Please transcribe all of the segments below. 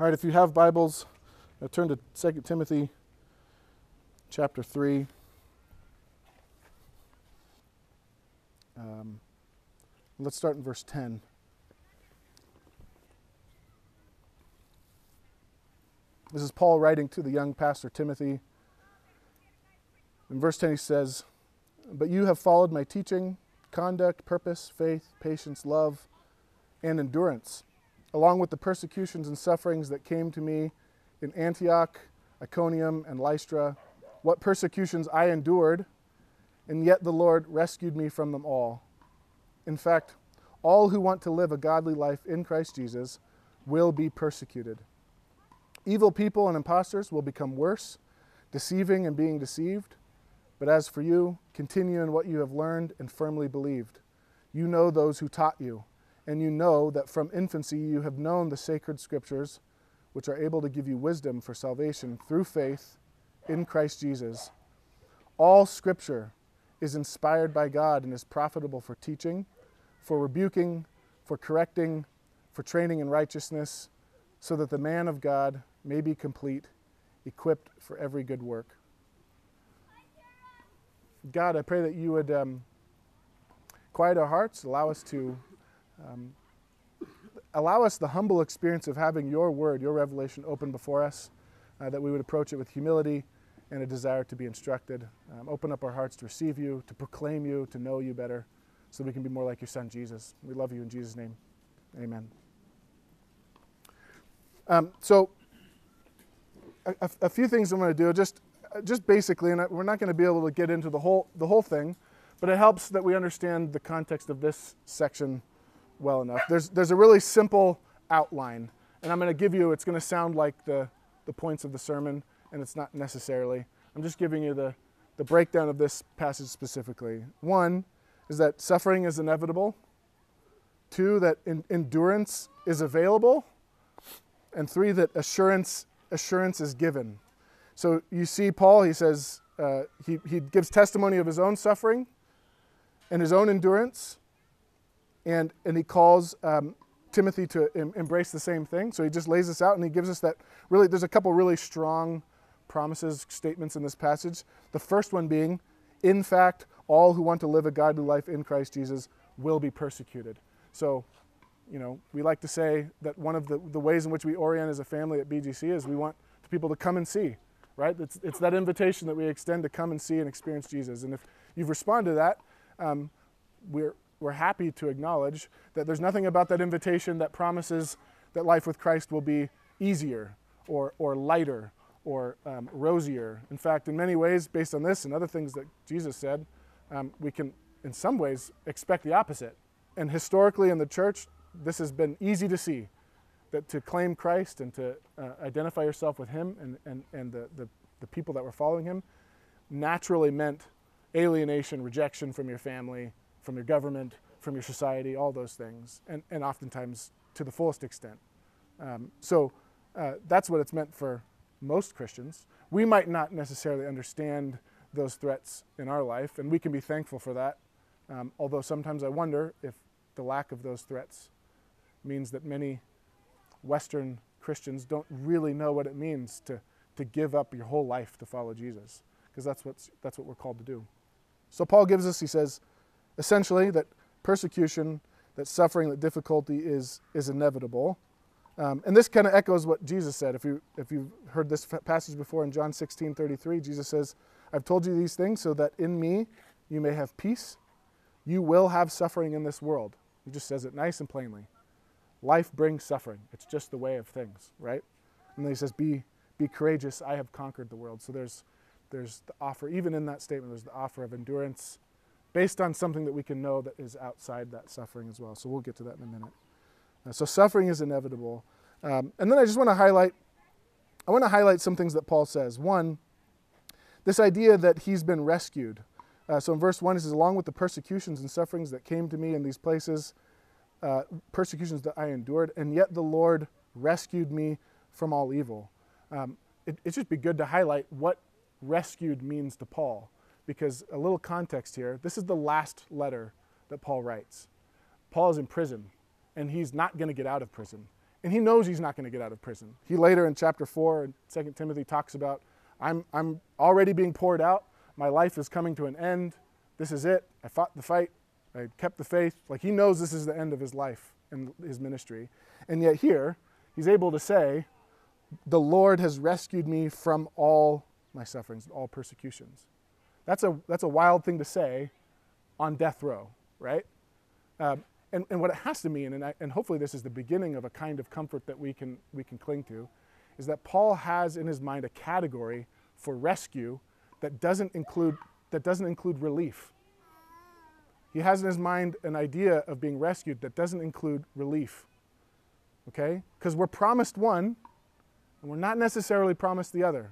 All right, if you have Bibles, uh, turn to 2 Timothy chapter 3. Um, let's start in verse 10. This is Paul writing to the young pastor Timothy. In verse 10, he says, But you have followed my teaching, conduct, purpose, faith, patience, love, and endurance along with the persecutions and sufferings that came to me in Antioch, Iconium, and Lystra, what persecutions I endured, and yet the Lord rescued me from them all. In fact, all who want to live a godly life in Christ Jesus will be persecuted. Evil people and impostors will become worse, deceiving and being deceived. But as for you, continue in what you have learned and firmly believed. You know those who taught you and you know that from infancy you have known the sacred scriptures, which are able to give you wisdom for salvation through faith in Christ Jesus. All scripture is inspired by God and is profitable for teaching, for rebuking, for correcting, for training in righteousness, so that the man of God may be complete, equipped for every good work. God, I pray that you would um, quiet our hearts, allow us to um, allow us the humble experience of having your word, your revelation open before us, uh, that we would approach it with humility and a desire to be instructed. Um, open up our hearts to receive you, to proclaim you, to know you better, so we can be more like your son, Jesus. We love you in Jesus' name. Amen. Um, so, a, a, few things I'm going to do, just, just basically, and we're not going to be able to get into the whole, the whole thing, but it helps that we understand the context of this section well enough. There's, there's a really simple outline, and I'm going to give you, it's going to sound like the, the points of the sermon, and it's not necessarily. I'm just giving you the, the breakdown of this passage specifically. One is that suffering is inevitable, two, that in, endurance is available, and three, that assurance, assurance is given. So you see, Paul, he says, uh, he, he gives testimony of his own suffering and his own endurance and, and he calls um, Timothy to em- embrace the same thing. So he just lays this out and he gives us that really, there's a couple really strong promises, statements in this passage. The first one being, in fact, all who want to live a godly life in Christ Jesus will be persecuted. So, you know, we like to say that one of the, the ways in which we orient as a family at BGC is we want people to come and see, right? It's, it's that invitation that we extend to come and see and experience Jesus. And if you've responded to that, um, we're, we're happy to acknowledge that there's nothing about that invitation that promises that life with Christ will be easier or, or lighter or um, rosier. In fact, in many ways, based on this and other things that Jesus said, um, we can, in some ways, expect the opposite. And historically in the church, this has been easy to see that to claim Christ and to uh, identify yourself with Him and, and, and the, the, the people that were following Him naturally meant alienation, rejection from your family, from your government, from your society, all those things, and, and oftentimes to the fullest extent. Um, so uh, that's what it's meant for most Christians. We might not necessarily understand those threats in our life, and we can be thankful for that. Um, although sometimes I wonder if the lack of those threats means that many Western Christians don't really know what it means to, to give up your whole life to follow Jesus, because that's, that's what we're called to do. So Paul gives us, he says, essentially that persecution, that suffering, that difficulty is, is inevitable. Um, and this kind of echoes what Jesus said. If, you, if you've heard this passage before in John 16 33, Jesus says, I've told you these things so that in me you may have peace. You will have suffering in this world. He just says it nice and plainly. Life brings suffering. It's just the way of things, right? And then he says, Be, be courageous. I have conquered the world. So there's, there's the offer, even in that statement, there's the offer of endurance based on something that we can know that is outside that suffering as well. So we'll get to that in a minute. Uh, so suffering is inevitable. Um, and then I just want to highlight I want to highlight some things that Paul says. One, this idea that he's been rescued. Uh, so in verse 1, he says, Along with the persecutions and sufferings that came to me in these places, uh, persecutions that I endured, and yet the Lord rescued me from all evil. Um, it, it should be good to highlight what rescued means to Paul because a little context here this is the last letter that Paul writes. Paul is in prison, and he's not going to get out of prison. And he knows he's not going to get out of prison. He later in chapter 4 in 2 Timothy talks about, I'm, I'm already being poured out. My life is coming to an end. This is it. I fought the fight. I kept the faith. Like he knows this is the end of his life and his ministry. And yet here, he's able to say, The Lord has rescued me from all my sufferings, all persecutions. That's a, that's a wild thing to say on death row, right? Um, and, and what it has to mean, and, I, and hopefully this is the beginning of a kind of comfort that we can, we can cling to, is that Paul has in his mind a category for rescue that doesn't include, that doesn't include relief. He has in his mind an idea of being rescued that doesn't include relief. Okay? Because we're promised one, and we're not necessarily promised the other.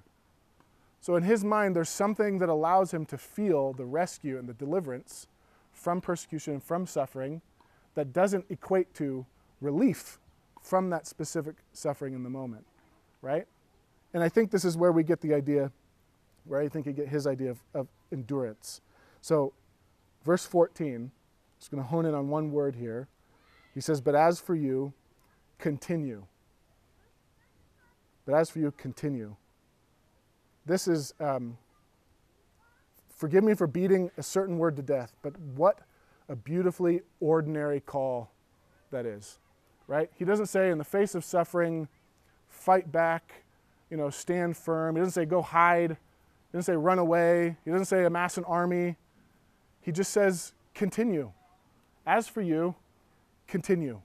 So in his mind, there's something that allows him to feel the rescue and the deliverance from persecution and from suffering that doesn't equate to relief from that specific suffering in the moment, right? And I think this is where we get the idea, where I think he get his idea of, of endurance. So, verse 14, just going to hone in on one word here. He says, But as for you, continue. But as for you, continue. This is, um, forgive me for beating a certain word to death, but what a beautifully ordinary call that is, right? He doesn't say, in the face of suffering, fight back, you know, stand firm. He doesn't say, go hide. He doesn't say, run away. He doesn't say, amass an army. He just says, continue. As for you, continue.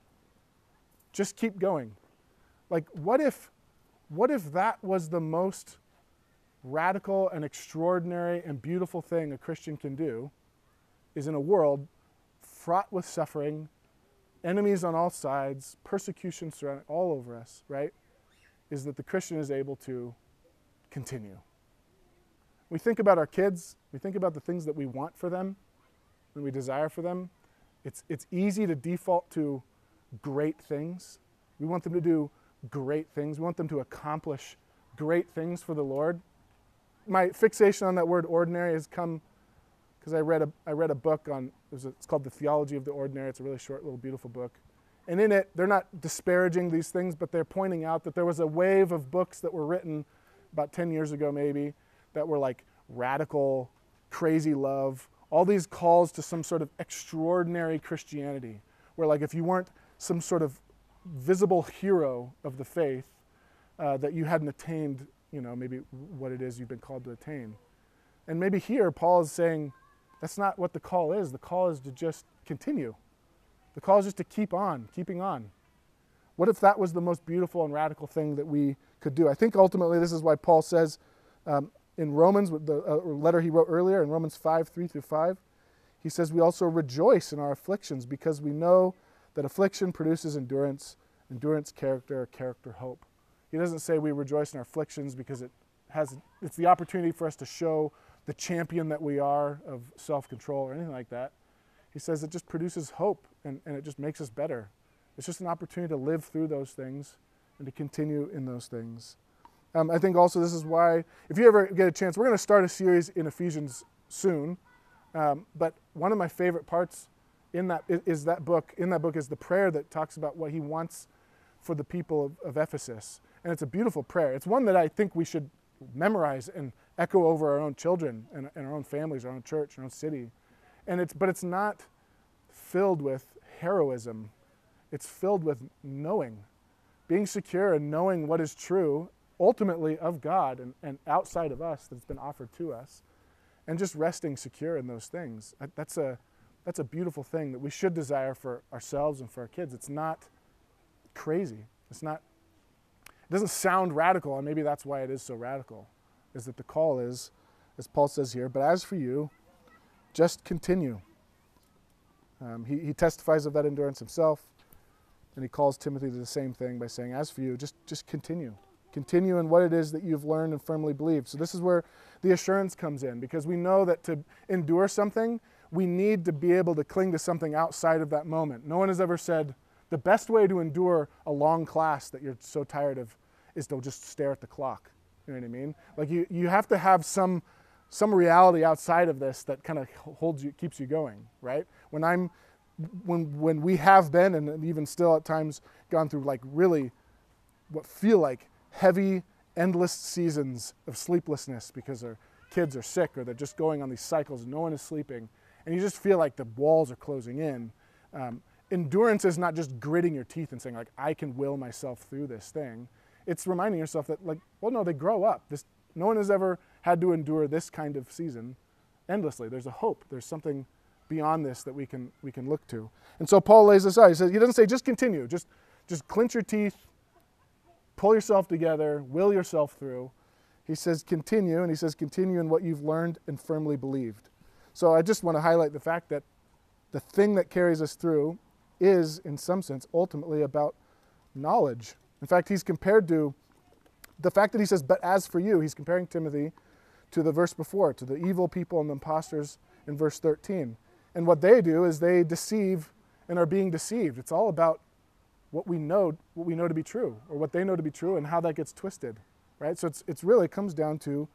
Just keep going. Like, what if, what if that was the most radical and extraordinary and beautiful thing a Christian can do? Is in a world fraught with suffering, enemies on all sides, persecution surrounding all over us, right? Is that the Christian is able to continue. We think about our kids, we think about the things that we want for them and we desire for them. It's, it's easy to default to great things. We want them to do great things. We want them to accomplish great things for the Lord. My fixation on that word ordinary has come because I read a I read a book on it a, it's called The Theology of the Ordinary. It's a really short, little, beautiful book, and in it they're not disparaging these things, but they're pointing out that there was a wave of books that were written about 10 years ago, maybe, that were like radical, crazy love, all these calls to some sort of extraordinary Christianity, where like if you weren't some sort of visible hero of the faith, uh, that you hadn't attained, you know, maybe what it is you've been called to attain. And maybe here Paul is saying, that's not what the call is. The call is to just continue. The call is just to keep on, keeping on. What if that was the most beautiful and radical thing that we could do? I think ultimately this is why Paul says um, in Romans, the uh, letter he wrote earlier, in Romans 5 3 through 5, he says, We also rejoice in our afflictions because we know that affliction produces endurance, endurance, character, character, hope. He doesn't say we rejoice in our afflictions because it has, it's the opportunity for us to show the champion that we are of self control or anything like that. He says it just produces hope and, and it just makes us better. It's just an opportunity to live through those things and to continue in those things. Um, I think also this is why, if you ever get a chance, we're going to start a series in Ephesians soon. Um, but one of my favorite parts in that is, that book. In that book is the prayer that talks about what he wants for the people of, of Ephesus, and it's a beautiful prayer. It's one that I think we should memorize and echo over our own children and, and, our own families, our own church, our own city. And it's, but it's not filled with heroism. It's filled with knowing, being secure and knowing what is true, ultimately of God and, and outside of us that's been offered to us, and just resting secure in those things. That's a, that's a beautiful thing that we should desire for ourselves and for our kids. It's not crazy. It's not, it doesn't sound radical, and maybe that's why it is so radical is that the call is, as Paul says here, but as for you, just continue. Um, he, he testifies of that endurance himself, and he calls Timothy to the same thing by saying, As for you, just, just continue. Continue in what it is that you've learned and firmly believed. So, this is where the assurance comes in because we know that to endure something, we need to be able to cling to something outside of that moment. No one has ever said, the best way to endure a long class that you're so tired of is to just stare at the clock. You know what I mean? Like you, you have to have some some reality outside of this that kind of holds you keeps you going, right? When I'm when, when we have been, and even still at times, gone through like really what feel like heavy, endless seasons of sleeplessness because their kids are sick or they're just going on these cycles and no one is sleeping, and you just feel like the walls are closing in. Um, endurance is not just gritting your teeth and saying like I can will myself through this thing. It's reminding yourself that like, well, no, they grow up. This no one has ever had to endure this kind of season endlessly. There's a hope. There's something beyond this that we can we can look to. And so Paul lays this out. He says he doesn't say just continue, just just clench your teeth, pull yourself together, will yourself through. He says continue, and he says continue in what you've learned and firmly believed. So I just want to highlight the fact that the thing that carries us through is, in some sense, ultimately about knowledge. In fact, he's compared to the fact that he says, But as for you, he's comparing Timothy to the verse before, to the evil people and the impostors in verse 13. And what they do is they deceive and are being deceived. It's all about what we know, what we know to be true, or what they know to be true, and how that gets twisted, right? So it's, it's really it comes down to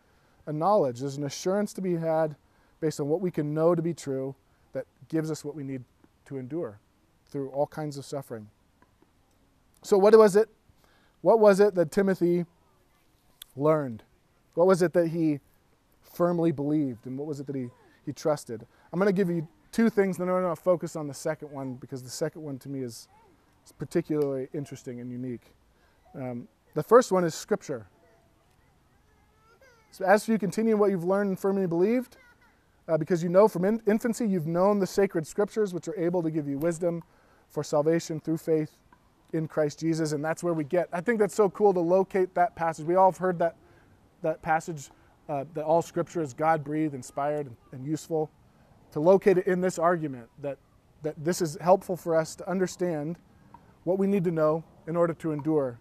a knowledge. There's an assurance to be had based on what we can know to be true that gives us what we need to endure through all kinds of suffering. So what was it? What was it that Timothy learned? What was it that he firmly believed, and what was it that he, he trusted? I'm going to give you two things, then I'm going to focus on the second one because the second one to me is, is particularly interesting and unique. Um, the first one is Scripture. So, as you, continue what you've learned and firmly believed, uh, because you know from in- infancy you've known the sacred Scriptures, which are able to give you wisdom for salvation through faith in Christ Jesus. And that's where we get. I think that's so cool to locate that passage. We all have heard that, that passage uh, that all Scripture is God breathed, inspired, and, and useful to locate it in this argument that, that this is helpful for us to understand what we need to know in order to endure.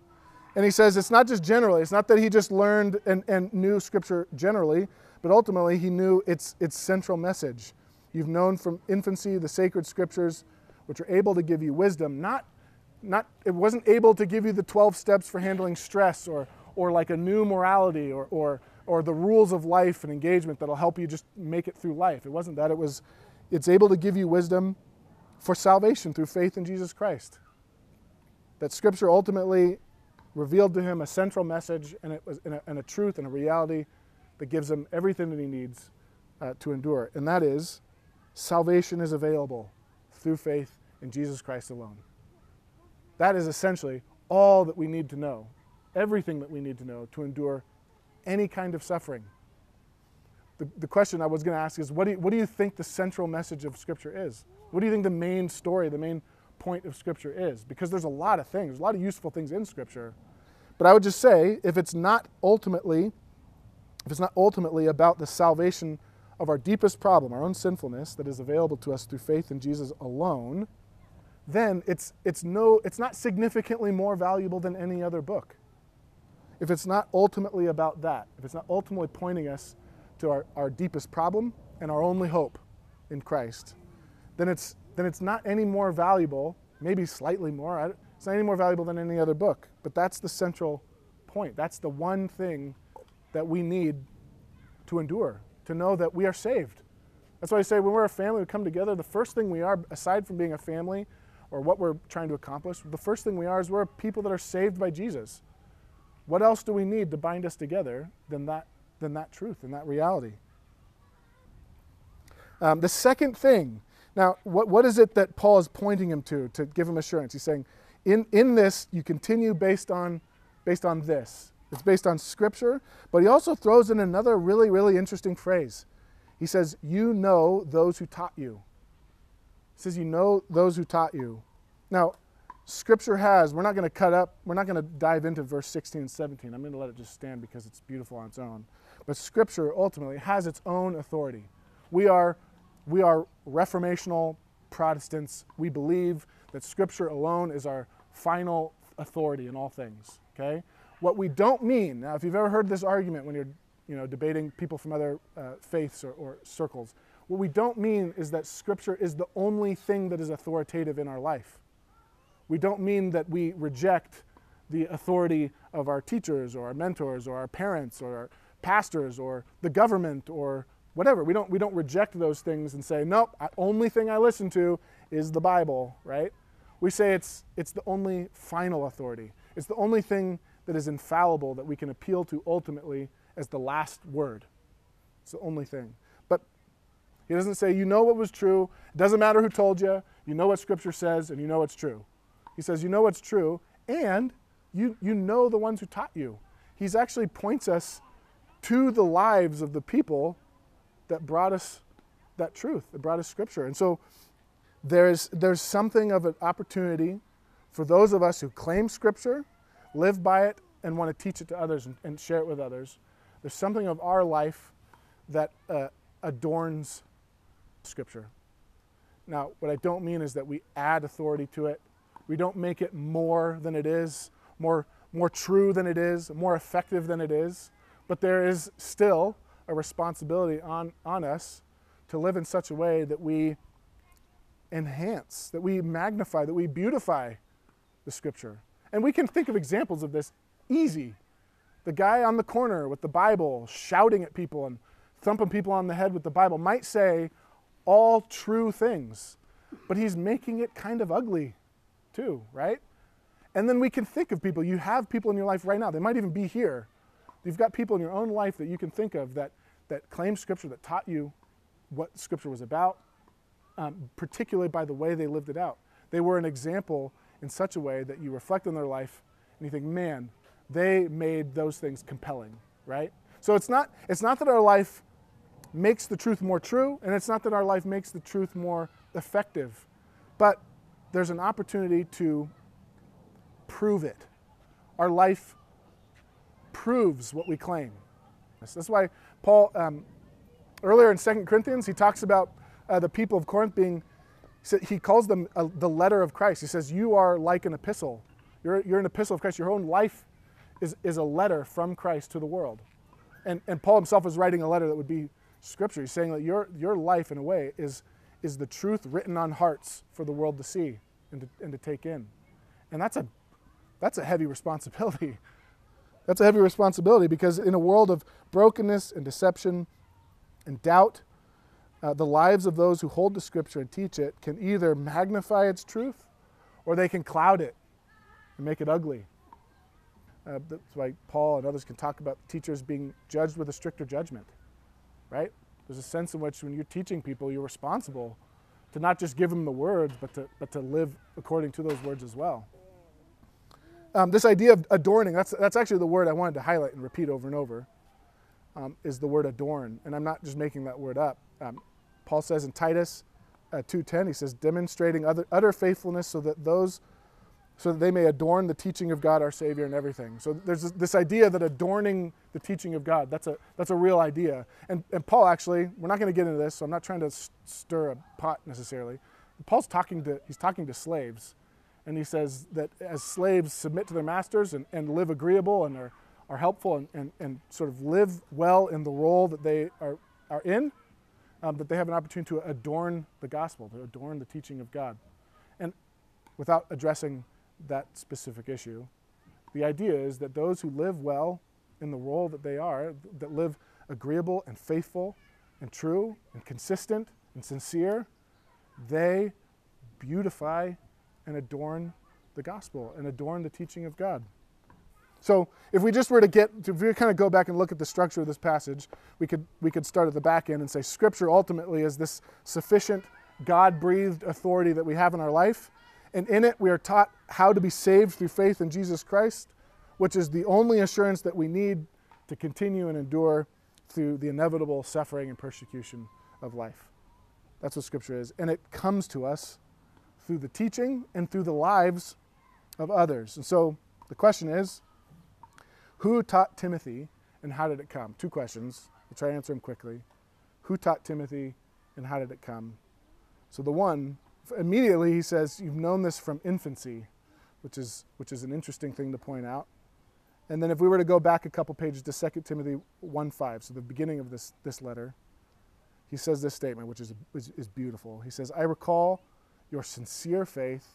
And he says it's not just generally, it's not that he just learned and, and knew Scripture generally, but ultimately he knew its, its central message. You've known from infancy the sacred Scriptures, which are able to give you wisdom, not, not it wasn't able to give you the 12 steps for handling stress or, or like a new morality or, or or the rules of life and engagement that'll help you just make it through life. It wasn't that. It was, it's able to give you wisdom for salvation through faith in Jesus Christ. That Scripture ultimately revealed to him a central message and, it was, and, a, and a truth and a reality that gives him everything that he needs uh, to endure. And that is salvation is available through faith in Jesus Christ alone. That is essentially all that we need to know, everything that we need to know to endure any kind of suffering. The, the question I was going to ask is what do, you, what do you think the central message of Scripture is? What do you think the main story, the main point of Scripture is? Because there's a lot of things, there's a lot of useful things in Scripture. But I would just say if it's not ultimately, if it's not ultimately about the salvation of our deepest problem, our own sinfulness that is available to us through faith in Jesus alone, then it's, it's, no, it's not significantly more valuable than any other book if it's not ultimately about that, if it's not ultimately pointing us to our, our deepest problem and our only hope in Christ, then it's, then it's not any more valuable, maybe slightly more, it's not any more valuable than any other book. But that's the central point. That's the one thing that we need to endure, to know that we are saved. That's why I say when we're a family, we come together, the first thing we are, aside from being a family or what we're trying to accomplish, the first thing we are is we're people that are saved by Jesus. What else do we need to bind us together than that, than that truth and that reality? Um, the second thing, now, what, what is it that Paul is pointing him to to give him assurance? He's saying, in, in this, you continue based on, based on this. It's based on Scripture, but he also throws in another really, really interesting phrase. He says, You know those who taught you. Says, You know those who taught you. Now, Scripture has, we're not going to cut up, we're not going to dive into verse 16 and 17. I'm going to let it just stand because it's beautiful on its own. But Scripture ultimately has its own authority. We are, we are reformational Protestants. We believe that Scripture alone is our final authority in all things. Okay? What we don't mean, now, if you've ever heard this argument when you're you know, debating people from other uh, faiths or, or circles, what we don't mean is that Scripture is the only thing that is authoritative in our life. We don't mean that we reject the authority of our teachers or our mentors or our parents or our pastors or the government or whatever. We don't, we don't reject those things and say, nope, the only thing I listen to is the Bible, right? We say it's, it's the only final authority. It's the only thing that is infallible that we can appeal to ultimately as the last word. It's the only thing. He doesn't say, you know what was true. It doesn't matter who told you. You know what Scripture says, and you know it's true. He says, you know what's true, and you, you know the ones who taught you. He's actually points us to the lives of the people that brought us that truth, that brought us Scripture. And so there's, there's something of an opportunity for those of us who claim Scripture, live by it, and want to teach it to others and, and share it with others. There's something of our life that uh, adorns Scripture. Now, what I don't mean is that we add authority to it. We don't make it more than it is, more, more true than it is, more effective than it is. But there is still a responsibility on, on us to live in such a way that we enhance, that we magnify, that we beautify the Scripture. And we can think of examples of this easy. The guy on the corner with the Bible shouting at people and thumping people on the head with the Bible might say all true things, but he's making it kind of ugly too, right? And then we can think of people. You have people in your life right now, they might even be here. You've got people in your own life that you can think of that, that claim Scripture, that taught you what Scripture was about, um, particularly by the way they lived it out. They were an example in such a way that you reflect on their life and you think, man, they made those things compelling, right? So it's not, it's not that our life makes the truth more true, and it's not that our life makes the truth more effective, but there's an opportunity to prove it. Our life proves what we claim. That's why Paul, um, earlier in 2 Corinthians, he talks about uh, the people of Corinth being, he calls them a, the letter of Christ. He says, You are like an epistle. You're, you're an epistle of Christ. Your own life is, is a letter from Christ to the world. And, and Paul himself is writing a letter that would be scripture. He's saying that your, your life, in a way, is, is the truth written on hearts for the world to see and to, and to take in. And that's a, that's a heavy responsibility. That's a heavy responsibility because in a world of brokenness and deception and doubt, uh, the lives of those who hold the scripture and teach it can either magnify its truth or they can cloud it and make it ugly. Uh, that's why Paul and others can talk about teachers being judged with a stricter judgment, right? There's a sense in which when you're teaching people, you're responsible to not just give them the words, but to, but to live according to those words as well. Um, this idea of adorning, that's, that's actually the word I wanted to highlight and repeat over and over, um, is the word adorn. And I'm not just making that word up. Um, Paul says in Titus uh, 2.10, he says, demonstrating other, utter faithfulness so that those so that they may adorn the teaching of God our Savior and everything. So there's this, idea that adorning the teaching of God, that's a, that's a real idea. And, and Paul actually, we're not going to get into this, so I'm not trying to stir a pot necessarily. Paul's talking to, he's talking to slaves. And he says that as slaves submit to their masters and, and live agreeable and are, are helpful and, and, and sort of live well in the role that they are, are in, um, that they have an opportunity to adorn the gospel, to adorn the teaching of God. And without addressing that specific issue. The idea is that those who live well in the role that they are, that live agreeable and faithful and true and consistent and sincere, they beautify and adorn the gospel and adorn the teaching of God. So if we just were to get, we kind of go back and look at the structure of this passage, we could, we could start at the back end and say Scripture ultimately is this sufficient God breathed authority that we have in our life and in it, we are taught how to be saved through faith in Jesus Christ, which is the only assurance that we need to continue and endure through the inevitable suffering and persecution of life. That's what Scripture is. And it comes to us through the teaching and through the lives of others. And so the question is who taught Timothy and how did it come? Two questions. I'll try to answer them quickly. Who taught Timothy and how did it come? So the one immediately he says, You've known this from infancy, which is, which is an interesting thing to point out. And then if we were to go back a couple pages to 2 Timothy 1.5, so the beginning of this, this letter, he says this statement, which is, is, is beautiful. He says, I recall your sincere faith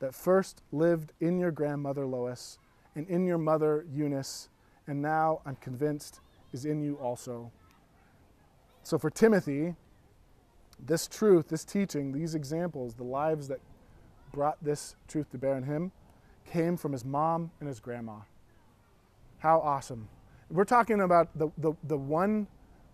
that first lived in your grandmother Lois and in your mother Eunice, and now I'm convinced is in you also. So for Timothy, this truth, this teaching, these examples, the lives that brought this truth to bear in him, came from his mom and his grandma. How awesome. We're talking about the, the, the one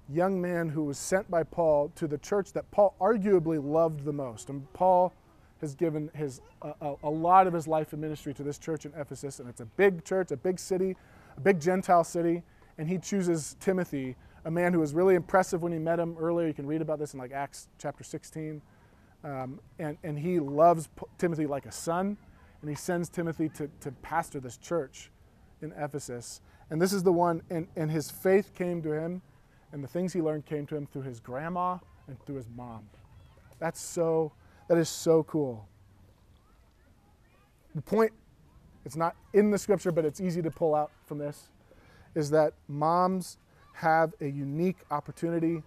young man who was sent by Paul to the church that Paul arguably loved the most. And Paul has given his, a, a lot of his life and ministry to this church in Ephesus, and it's a big church, a big city, a big Gentile city, and he chooses Timothy, a man who was really impressive when he met him earlier. You can read about this in like Acts chapter 16. Um, and, and he loves P- Timothy like a son, and he sends Timothy to, to pastor this church in Ephesus. And this is the one, and, and his faith came to him, and the things he learned came to him through his grandma and through his mom. That's so, that is so cool. The point, it's not in the scripture, but it's easy to pull out from this, is that moms have a unique opportunity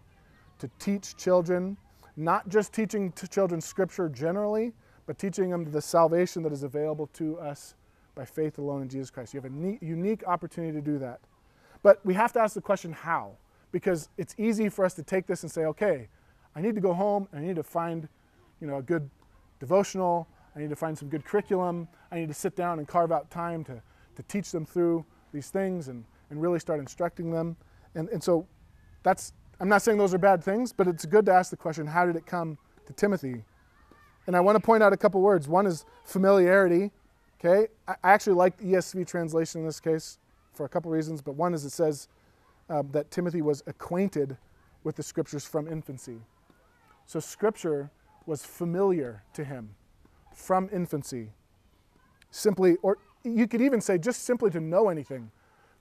to teach children, not just teaching to children scripture generally, but teaching them the salvation that is available to us by faith alone in Jesus Christ. You have a unique opportunity to do that. But we have to ask the question how, because it's easy for us to take this and say, okay, I need to go home and I need to find, you know, a good devotional. I need to find some good curriculum. I need to sit down and carve out time to, to teach them through these things and, and really start instructing them. And, and so that's, I'm not saying those are bad things, but it's good to ask the question how did it come to Timothy? And I want to point out a couple words. One is familiarity. Okay, I actually like the ESV translation in this case for a couple reasons, but one is it says um, that Timothy was acquainted with the scriptures from infancy. So scripture was familiar to him from infancy. Simply, or you could even say just simply to know anything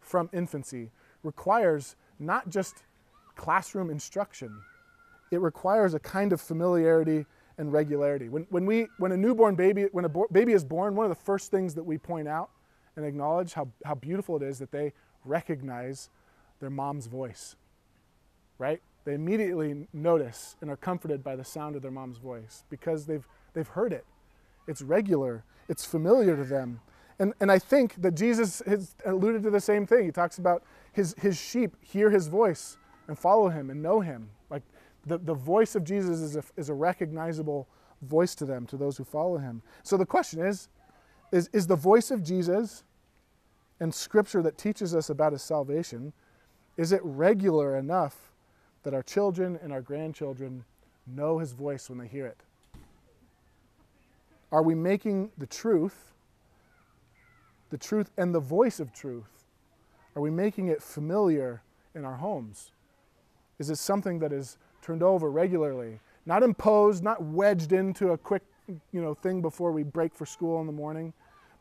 from infancy requires not just classroom instruction, it requires a kind of familiarity and regularity. When, when, we, when a newborn baby, when a baby is born, one of the first things that we point out and acknowledge how, how beautiful it is that they recognize their mom's voice, right? They immediately notice and are comforted by the sound of their mom's voice because they've, they've heard it. It's regular, it's familiar to them. And, and I think that Jesus has alluded to the same thing. He talks about his, his sheep hear his voice and follow him and know him. Like the, the voice of Jesus is a, is a recognizable voice to them, to those who follow him. So the question is, is, is the voice of Jesus and scripture that teaches us about his salvation, is it regular enough that our children and our grandchildren know his voice when they hear it? Are we making the truth, the truth and the voice of truth, are we making it familiar in our homes? Is it something that is turned over regularly, not imposed, not wedged into a quick you know, thing before we break for school in the morning,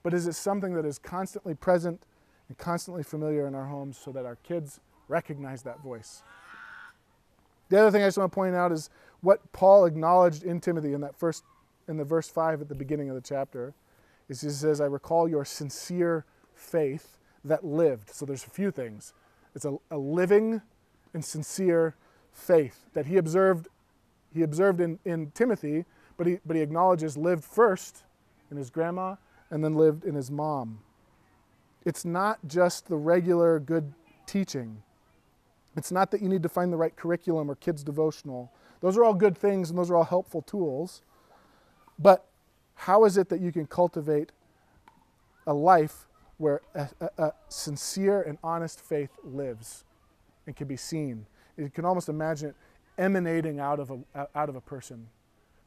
but is it something that is constantly present and constantly familiar in our homes so that our kids recognize that voice? The other thing I just want to point out is what Paul acknowledged in Timothy in that first in the verse 5 at the beginning of the chapter is he says, I recall your sincere faith that lived. So there's a few things. It's a, a living and sincere faith that he observed he observed in, in Timothy, but he, but he acknowledges lived first in his grandma and then lived in his mom. It's not just the regular good teaching. It's not that you need to find the right curriculum or kids' devotional. Those are all good things and those are all helpful tools. But how is it that you can cultivate a life where a, a, a sincere and honest faith lives and can be seen? You can almost imagine it emanating out of a, out of a person.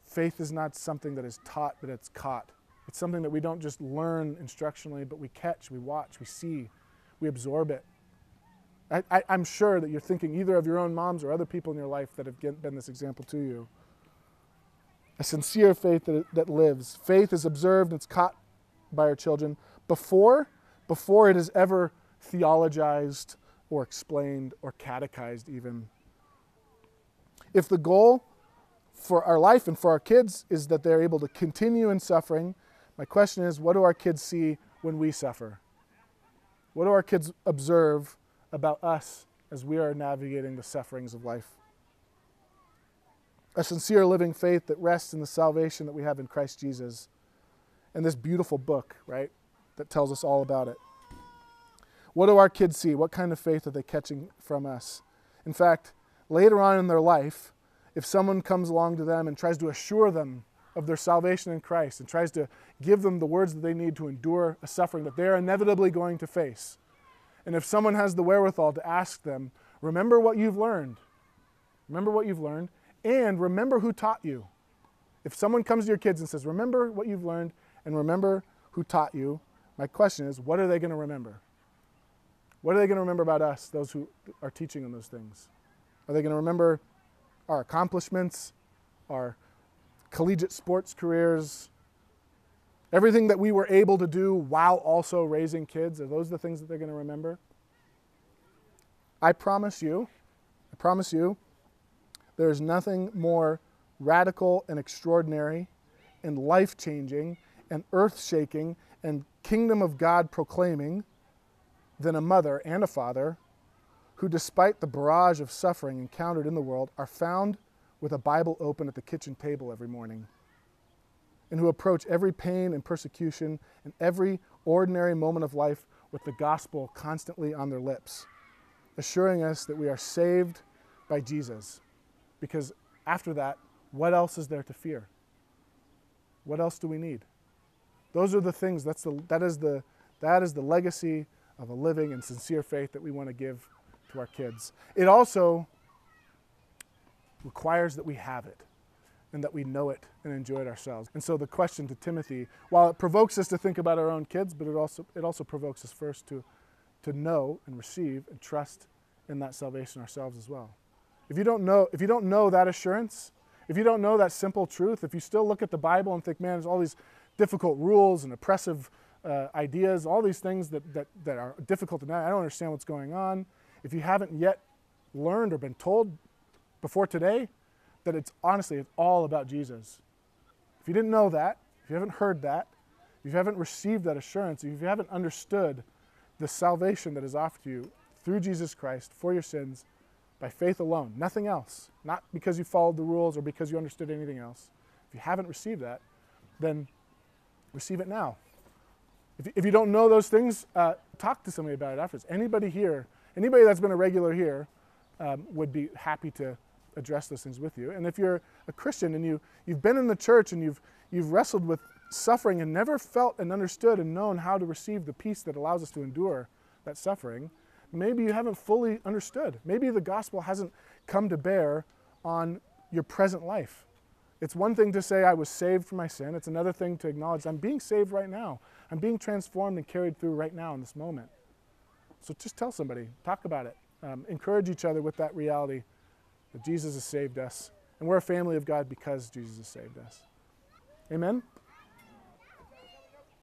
Faith is not something that is taught, but it's caught. It's something that we don't just learn instructionally, but we catch, we watch, we see, we absorb it. I, am sure that you're thinking either of your own moms or other people in your life that have been this example to you. A sincere faith that, that lives. Faith is observed, it's caught by our children before, before it is ever theologized or explained or catechized, even. If the goal for our life and for our kids is that they're able to continue in suffering, my question is what do our kids see when we suffer? What do our kids observe about us as we are navigating the sufferings of life? A sincere living faith that rests in the salvation that we have in Christ Jesus and this beautiful book, right, that tells us all about it. What do our kids see? What kind of faith are they catching from us? In fact, later on in their life, if someone comes along to them and tries to assure them of their salvation in Christ and tries to give them the words that they need to endure a suffering that they're inevitably going to face. And if someone has the wherewithal to ask them, remember what you've learned, remember what you've learned, and remember who taught you. If someone comes to your kids and says, remember what you've learned and remember who taught you, my question is, what are they going to remember? What are they going to remember about us, those who are teaching them those things? Are they going to remember our accomplishments, our collegiate sports careers, everything that we were able to do while also raising kids? Are those the things that they're going to remember? I promise you, I promise you, there's nothing more radical and extraordinary and life changing and earth shaking and kingdom of God proclaiming than a mother and a father who, despite the barrage of suffering encountered in the world, are found with a Bible open at the kitchen table every morning, and who approach every pain and persecution and every ordinary moment of life with the gospel constantly on their lips, assuring us that we are saved by Jesus. Because after that, what else is there to fear? What else do we need? Those are the things, that's the, that, is the, that is the legacy of a living and sincere faith that we want to give to our kids. It also requires that we have it and that we know it and enjoy it ourselves. And so the question to Timothy, while it provokes us to think about our own kids, but it also it also provokes us first to to know and receive and trust in that salvation ourselves as well. If you don't know if you don't know that assurance, if you don't know that simple truth, if you still look at the Bible and think, man, there's all these difficult rules and oppressive uh, ideas, all these things that, that, that are difficult to know, I don't understand what's going on. If you haven't yet learned or been told before today that it's honestly it's all about Jesus. If you didn't know that, if you haven't heard that, if you haven't received that assurance, if you haven't understood the salvation that is offered to you through Jesus Christ for your sins by faith alone, nothing else, not because you followed the rules or because you understood anything else. If you haven't received that, then receive it now. If, if you don't know those things, uh, talk to somebody about it afterwards. Anybody here, anybody that's been a regular here, um, would be happy to address those things with you. And if you're a Christian and you, you've been in the church and you've, you've wrestled with suffering and never felt and understood and known how to receive the peace that allows us to endure that suffering, maybe you haven't fully understood. Maybe the gospel hasn't come to bear on your present life. It's one thing to say, I was saved from my sin. It's another thing to acknowledge, I'm being saved right now. I'm being transformed and carried through right now in this moment. So just tell somebody, talk about it, um, encourage each other with that reality that Jesus has saved us. And we're a family of God because Jesus has saved us. Amen?